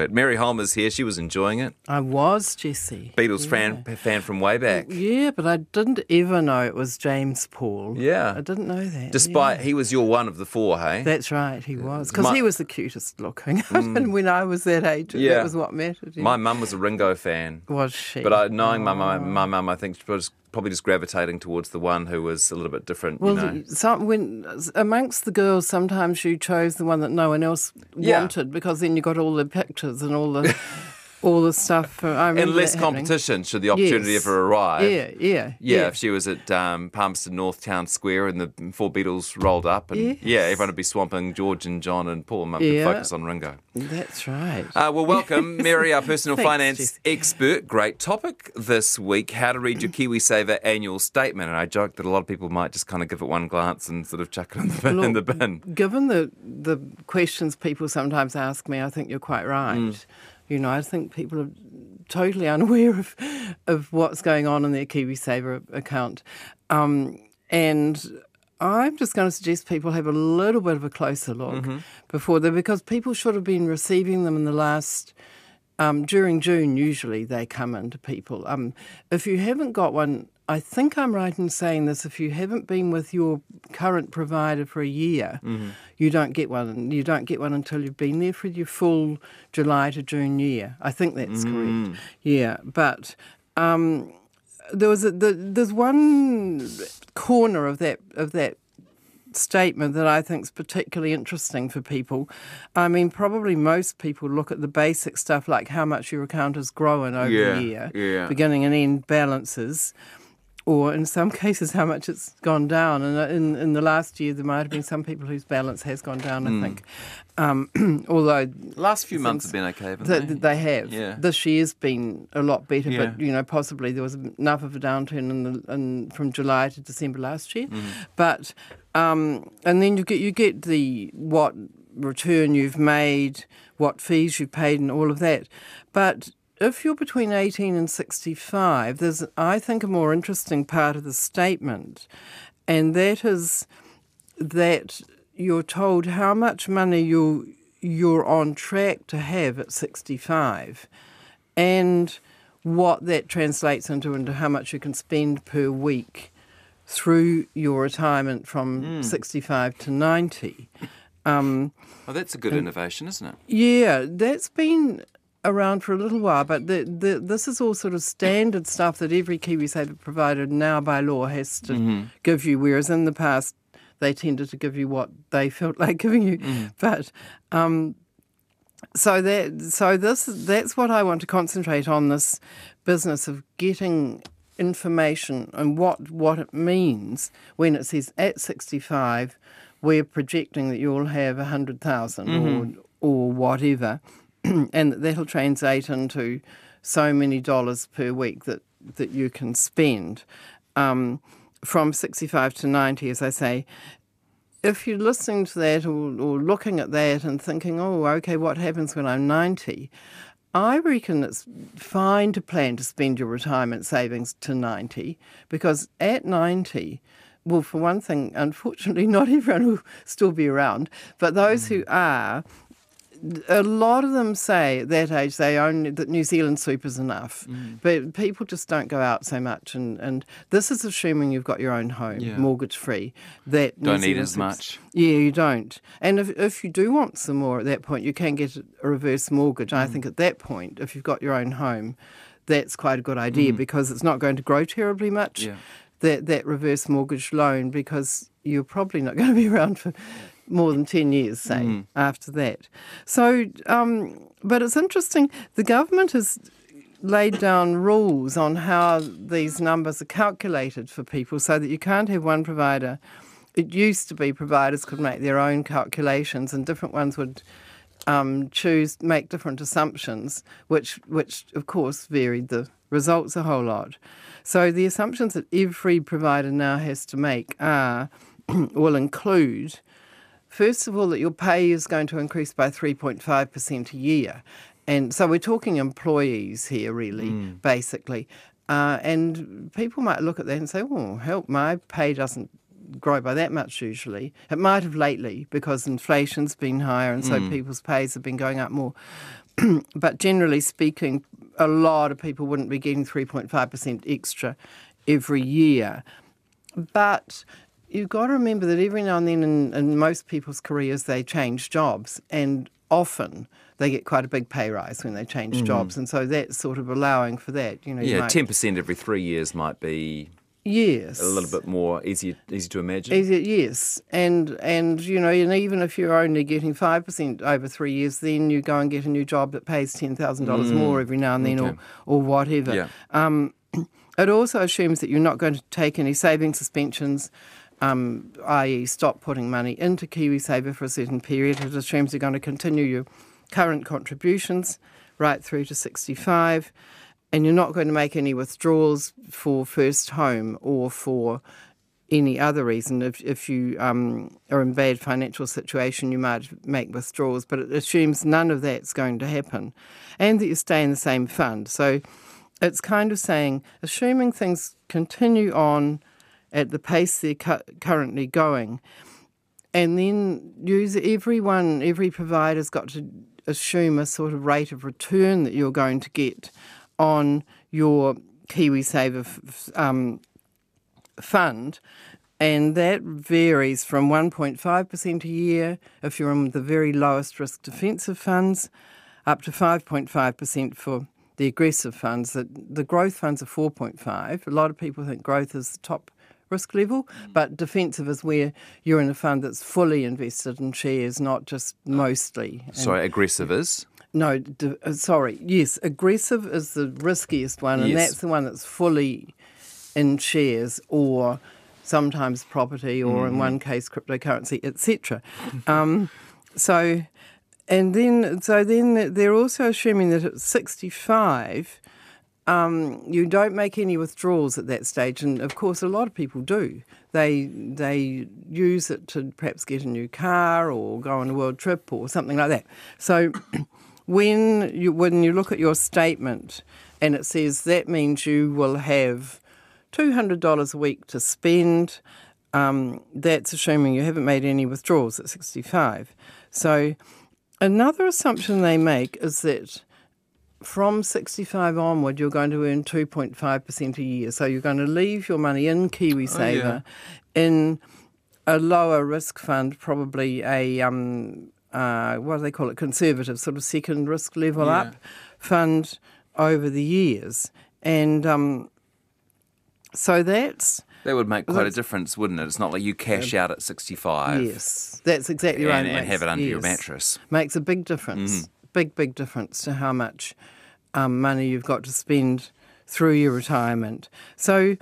But Mary Holmer's here. She was enjoying it. I was, Jesse. Beatles fan, fan from way back. Yeah, but I didn't ever know it was James Paul. Yeah. I didn't know that. Despite yeah. he was your one of the four, hey? That's right, he was. Because he was the cutest looking. and mm. when I was that age, Yeah. that was what mattered. yeah. My mum was a Ringo fan. was she? But I, knowing my mum, my oh. mum, I think she was probably just gravitating towards the one who was a little bit different. Well, you know. some, when amongst the girls, sometimes you chose the one that no one else Yeah. wanted because then you got all the pictures and all the all the stuff. For I and less happening. competition should the opportunity Yes. ever arrive. Yeah, yeah, Yeah, if she was at um, Palmerston North Town Square and the four Beatles rolled up, and Yes. yeah, everyone would be swamping George and John and Paul, and could Yeah. focus on Ringo. That's right. Uh, well, welcome, Mary, our personal Thanks, finance Jess. expert. Great topic this week how to read your KiwiSaver annual statement. And I joke that a lot of people might just kind of give it one glance and sort of chuck it in the bin. in the bin. Given the the questions people sometimes ask me, I think you're quite right. Mm. You know, I think people are totally unaware of of what's going on in their KiwiSaver account, um, and. I'm just going to suggest people have a little bit of a closer look Mm-hmm. before they, because people should have been receiving them in the last um, during June, usually they come into people. Um, if you haven't got one, I think I'm right in saying this. If you haven't been with your current provider for a year, you don't get one. You don't get one until you've been there for your full July to June year. I think that's correct. Yeah, but. Um, there was a, the, there's one corner of that of that statement that I think is particularly interesting for people. I mean, probably most people look at the basic stuff like how much your account has grown over Yeah, the year, yeah. beginning and end balances, or in some cases how much it's gone down. And uh, in in the last year, there might have been some people whose balance has gone down. I think, um, although Last few months have been okay, haven't Th- they? they have. Yeah. This year's been a lot better, Yeah. but you know, possibly there was enough of a downturn in the in, from July to December last year. Mm-hmm. But um, and then you get you get the what return you've made, what fees you've paid, and all of that. But if you're between 18 and 65, there's I think a more interesting part of the statement, and that is that you're told how much money you you're on track to have at 65 and what that translates into into how much you can spend per week through your retirement from 65 to 90 um, Oh, that's a good innovation, isn't it? yeah that's been around for a little while but the, the, this is all sort of standard stuff that every KiwiSaver provider now by law has to mm-hmm. give you whereas in the past they tended to give you what they felt like giving you. Mm-hmm. But um, so that so this that's what I want to concentrate on this business of getting information and what what it means when it says at 65 we're projecting that you'll have 100,000 mm-hmm. or or whatever and that that'll translate into so many dollars per week that that you can spend um, from 65 to 90 as I say if you're listening to that or, or looking at that and thinking, oh, okay, what happens when I'm 90? I reckon it's fine to plan to spend your retirement savings to 90 because at 90, well, for one thing, unfortunately, not everyone will still be around, but those who are, a lot of them say at that age they only that New Zealand super is enough, but people just don't go out so much, and, and this is assuming you've got your own home, Yeah. mortgage free. That Don't need as much. Yeah, you don't. And if if you do want some more at that point, you can get a reverse mortgage. Mm. I think at that point, if you've got your own home, that's quite a good Mm. idea because it's not going to grow terribly much. Yeah. That that reverse mortgage loan because you're probably not going to be around for more than 10 years, say, Mm. after that. So, um, but it's interesting. The government has laid down rules on how these numbers are calculated for people so that you can't have one provider. It used to be providers could make their own calculations and different ones would um, choose make different assumptions, which which of course varied the results a whole lot. So the assumptions that every provider now has to make are will include First of all, that your pay is going to increase by 3.5% a year. And so we're talking employees here, really, basically. Uh, and people might look at that and say, oh, help, my pay doesn't grow by that much usually. It might have lately because inflation's been higher and so people's pays have been going up more. but generally speaking, a lot of people wouldn't be getting 3.5% extra every year. But you've got to remember that every now and then in, in most people's careers, they change jobs, and often they get quite a big pay rise when they change mm. jobs, and so that's sort of allowing for that. You know, yeah, ten percent every three years might be Yes, a little bit more easy easy to imagine. Easy, yes, and and you know, and even if you're only getting five percent over three years, then you go and get a new job that pays ten thousand mm. dollars more every now and then, okay. or or whatever. Yeah. Um, it also assumes that you're not going to take any saving suspensions. Um, i.e., stop putting money into KiwiSaver for a certain period. It assumes you're going to continue your current contributions right through to 65 and you're not going to make any withdrawals for first home or for any other reason. If, if you um, are in bad financial situation, you might make withdrawals, but it assumes none of that's going to happen and that you stay in the same fund. So it's kind of saying, assuming things continue on at the pace they're cu- currently going, and then use everyone, every provider's got to assume a sort of rate of return that you're going to get on your KiwiSaver um, fund, and that varies from 1.5% a year if you're in the very lowest risk defensive funds, up to 5.5% for the aggressive funds. The, the growth funds are 4.5. A lot of people think growth is the top risk level, mm. but defensive is where you're in a fund that's fully invested in shares, not just mostly. Sorry, aggressive is? No, d- uh, sorry. Yes, aggressive is the riskiest one, and that's the one that's fully in shares or sometimes property, or mm-hmm. in one case cryptocurrency, etc. um, so, and then so then they're also assuming that at sixty-five. Um, you don't make any withdrawals at that stage, and of course, a lot of people do. They they use it to perhaps get a new car or go on a world trip or something like that. So when you when you look at your statement and it says that means you will have two hundred dollars a week to spend. Um, that's assuming you haven't made any withdrawals at 65. So, another assumption they make is that from 65 onward, you're going to earn 2.5% a year. So, you're going to leave your money in KiwiSaver oh, yeah. in a lower risk fund, probably a um, uh, what do they call it, conservative, sort of second risk level yeah. up fund over the years. And um, so that's. That would make quite a difference, wouldn't it? It's not like you cash out at 65. Yes, that's exactly right. And, and have it under yes, your mattress. Makes a big difference. Mm. Big, big difference to how much um, money you've got to spend through your retirement. So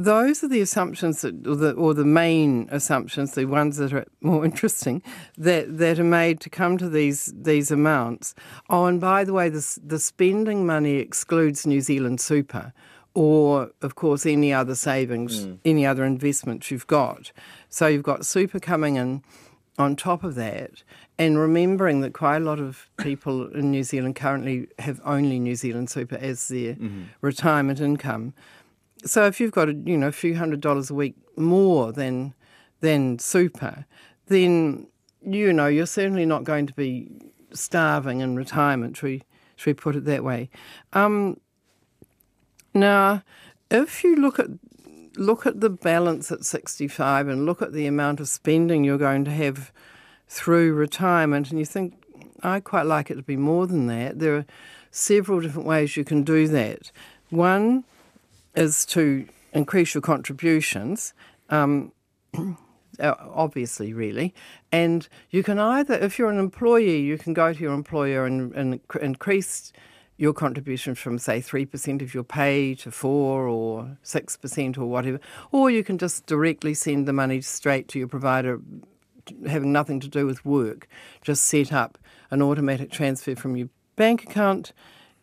those are the assumptions that, or the, or the main assumptions, the ones that are more interesting, that, that are made to come to these these amounts. Oh, and by the way, the, the spending money excludes New Zealand super, or of course any other savings, mm. any other investments you've got. So you've got super coming in on top of that, and remembering that quite a lot of people in New Zealand currently have only New Zealand super as their mm-hmm. retirement income so if you've got a, you know a few hundred dollars a week more than than super, then you know you're certainly not going to be starving in retirement. Should we, should we put it that way? Um, now, if you look at look at the balance at 65 and look at the amount of spending you're going to have through retirement, and you think I quite like it to be more than that. There are several different ways you can do that. One is to increase your contributions. Um, obviously, really. And you can either, if you're an employee, you can go to your employer and, and increase your contribution from, say, 3% of your pay to 4 or 6% or whatever. Or you can just directly send the money straight to your provider, having nothing to do with work. Just set up an automatic transfer from your bank account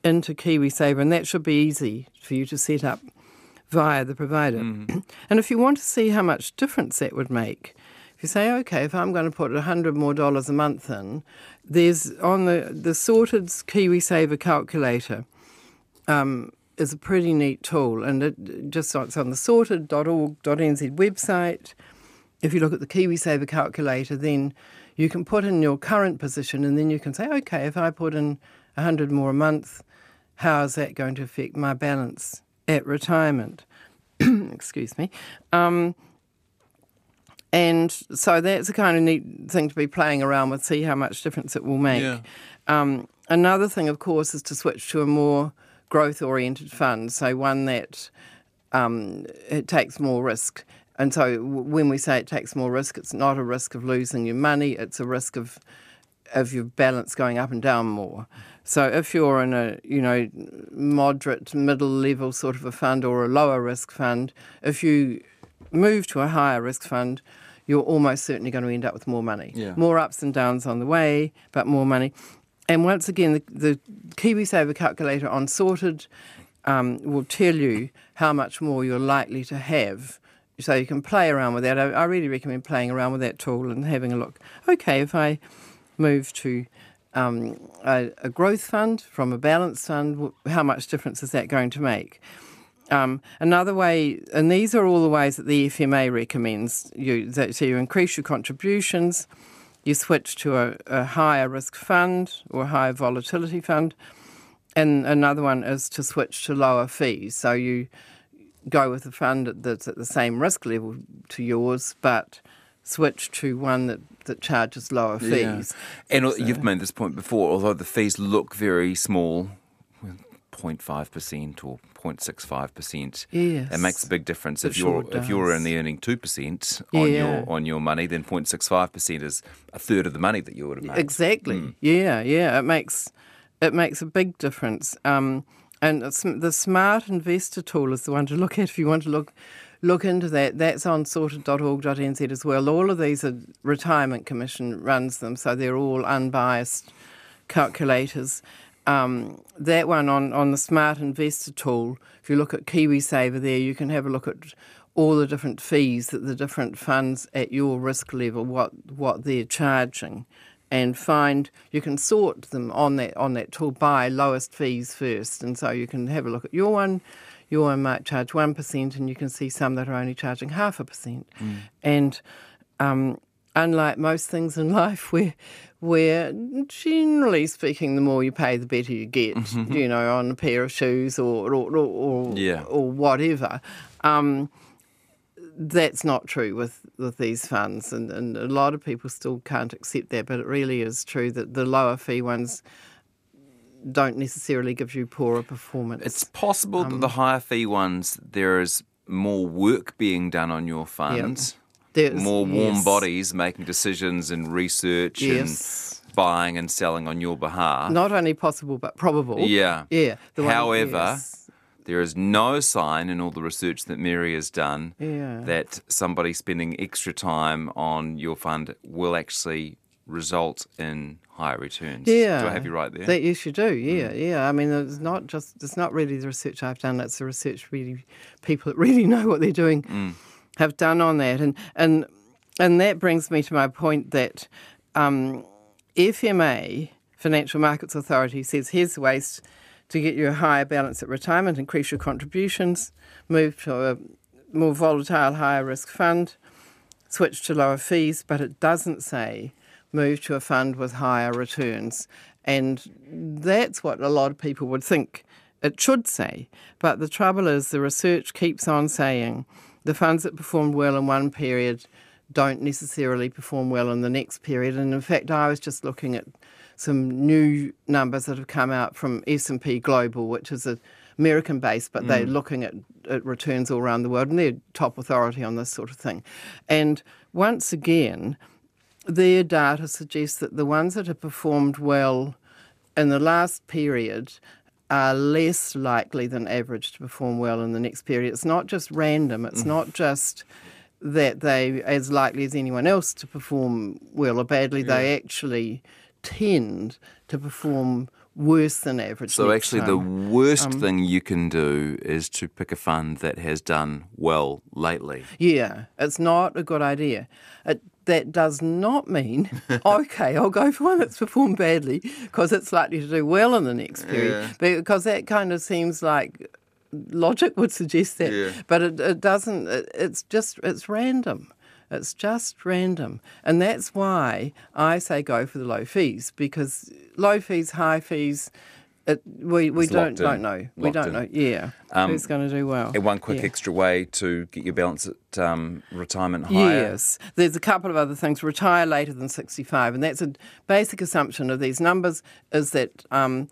into KiwiSaver, and that should be easy for you to set up via the provider. Mm-hmm. And if you want to see how much difference that would make, if you say, okay, if I'm going to put hundred more dollars a month in, there's on the the sorted KiwiSaver calculator. Um, is a pretty neat tool, and it just it's on the sorted.org.nz website. If you look at the KiwiSaver calculator, then you can put in your current position, and then you can say, okay, if I put in 100 more a month, how is that going to affect my balance at retirement? Excuse me. Um, and so that's a kind of neat thing to be playing around with, see how much difference it will make. Yeah. Um, another thing, of course, is to switch to a more growth oriented fund, so one that um, it takes more risk. And so w- when we say it takes more risk, it's not a risk of losing your money, it's a risk of of your balance going up and down more. So if you're in a you know moderate middle level sort of a fund or a lower risk fund, if you move to a higher risk fund, you're almost certainly going to end up with more money. Yeah. More ups and downs on the way, but more money. And once again, the, the KiwiSaver calculator on sorted um, will tell you how much more you're likely to have. So you can play around with that. I, I really recommend playing around with that tool and having a look. Okay, if I move to um, a, a growth fund from a balanced fund, how much difference is that going to make? Um, another way, and these are all the ways that the FMA recommends you. That, so you increase your contributions, you switch to a, a higher risk fund or a higher volatility fund, and another one is to switch to lower fees. So you go with a fund that's at the same risk level to yours, but switch to one that, that charges lower fees. And uh, you've made this point before, although the fees look very small, 0.5% or 0.65%, Yes. it makes a big difference. It if you're if you're only earning 2% on Yeah. your on your money, then 0.65% is a third of the money that you would have made. Exactly. Yeah, yeah. It makes it makes a big difference. Um, and the smart investor tool is the one to look at if you want to look look into that. That's on sorted.org.nz as well. All of these are Retirement Commission runs them, so they're all unbiased calculators. Um, that one on, on the Smart Investor tool, if you look at KiwiSaver there, you can have a look at all the different fees that the different funds at your risk level, what what they're charging, and find you can sort them on that on that tool by lowest fees first, and so you can have a look at your one. Your one might charge one percent, and you can see some that are only charging half a percent, and um, unlike most things in life where where generally speaking the more you pay the better you get you know on a pair of shoes or or, or, or, Yeah. or whatever. Um, that's not true with, with these funds and, and a lot of people still can't accept that but it really is true that the lower fee ones don't necessarily give you poorer performance. It's possible that Um, the higher fee ones, there is more work being done on your fund, There's- more warm yes. bodies making decisions and research Yes. and buying and selling on your behalf. not only possible but probable Yeah. yeah the one- However, yes. there is no sign in all the research that Mary has done Yeah. that somebody spending extra time on your fund will actually result in higher returns. Yeah, Do I have you right there? That yes, you do. Yeah, Mm. yeah. I mean, it's not just it's not really the research I've done. It's the research really people that really know what they're doing Mm. Have done on that, and and and that brings me to my point that um, FMA, Financial Markets Authority, says here's ways to get you a higher balance at retirement, increase your contributions, move to a more volatile, higher risk fund, switch to lower fees, but it doesn't say move to a fund with higher returns. And that's what a lot of people would think it should say. But the trouble is, the research keeps on saying the funds that performed well in one period don't necessarily perform well in the next period. And in fact, I was just looking at some new numbers that have come out from S&P Global, which is a American based, but they're mm. looking at, at returns all around the world, and they're top authority on this sort of thing. And once again, their data suggests that the ones that have performed well in the last period are less likely than average to perform well in the next period. It's not just random, it's not just that they as likely as anyone else to perform well or badly, they actually tend to perform worse than average. So actually, the worst Um, thing you can do is to pick a fund that has done well lately. Yeah, it's not a good idea. It, that does not mean, okay, I'll go for one that's performed badly because it's likely to do well in the next period. Because that kind of seems like logic would suggest that. Yeah. But it, it doesn't, it, it's just, it's random. It's just random. And that's why I say go for the low fees because low fees, high fees, it, we, we It's don't, don't know. We don't in. know. Yeah. Um, Who's going to do well? And one quick Yeah. extra way to get your balance at um, retirement higher. Yes, there's a couple of other things. Retire later than 65, and that's a basic assumption of these numbers is that um,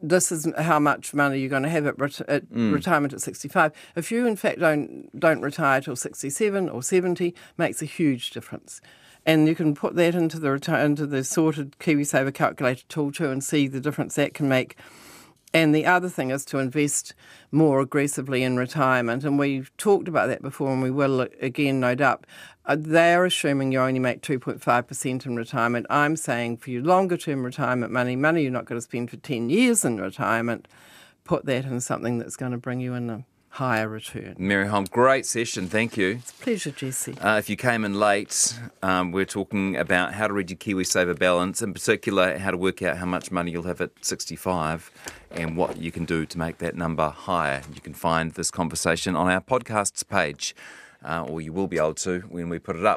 this is how much money you're going to have at, ret- at Mm. retirement at 65. If you in fact don't don't retire till 67 or 70, makes a huge difference. And you can put that into the reti- into the sorted KiwiSaver calculator tool too, and see the difference that can make. And the other thing is to invest more aggressively in retirement. And we've talked about that before, and we will again, no doubt. Uh, they're assuming you only make 2.5% in retirement. I'm saying for your longer term retirement money, money you're not going to spend for 10 years in retirement, put that in something that's going to bring you in a higher return. Mary Holm, great session. Thank you. It's a pleasure, Jesse. Uh, if you came in late, um, we're talking about how to read your KiwiSaver balance, in particular, how to work out how much money you'll have at 65 and what you can do to make that number higher. You can find this conversation on our podcasts page, uh, or you will be able to when we put it up.